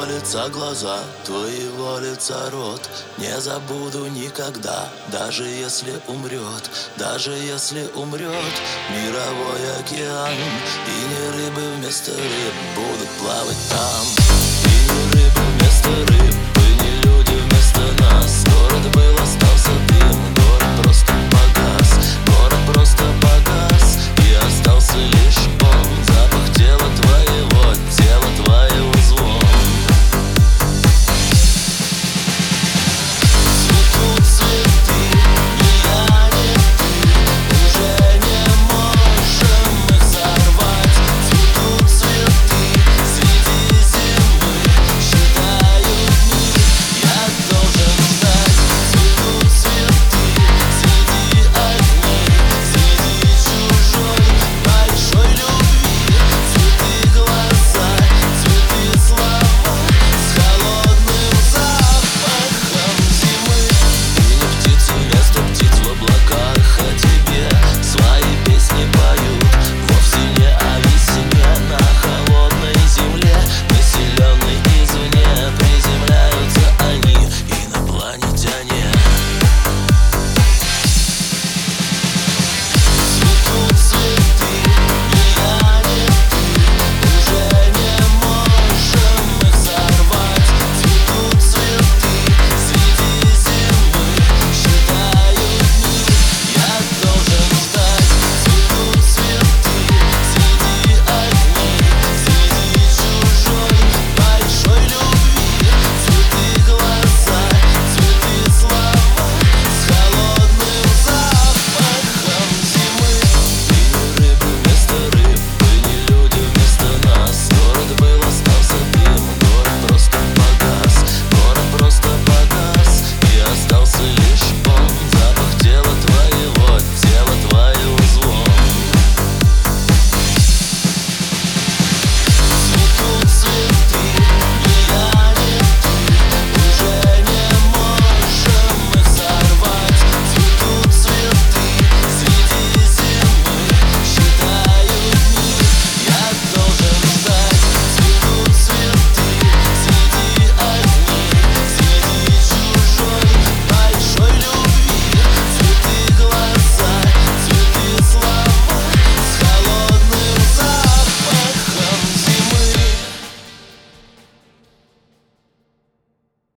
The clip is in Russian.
Твоего лица глаза, твоего лица рот. Не забуду никогда, даже если умрет Даже если умрет мировой океан. И не рыбы вместо рыб будут плавать там.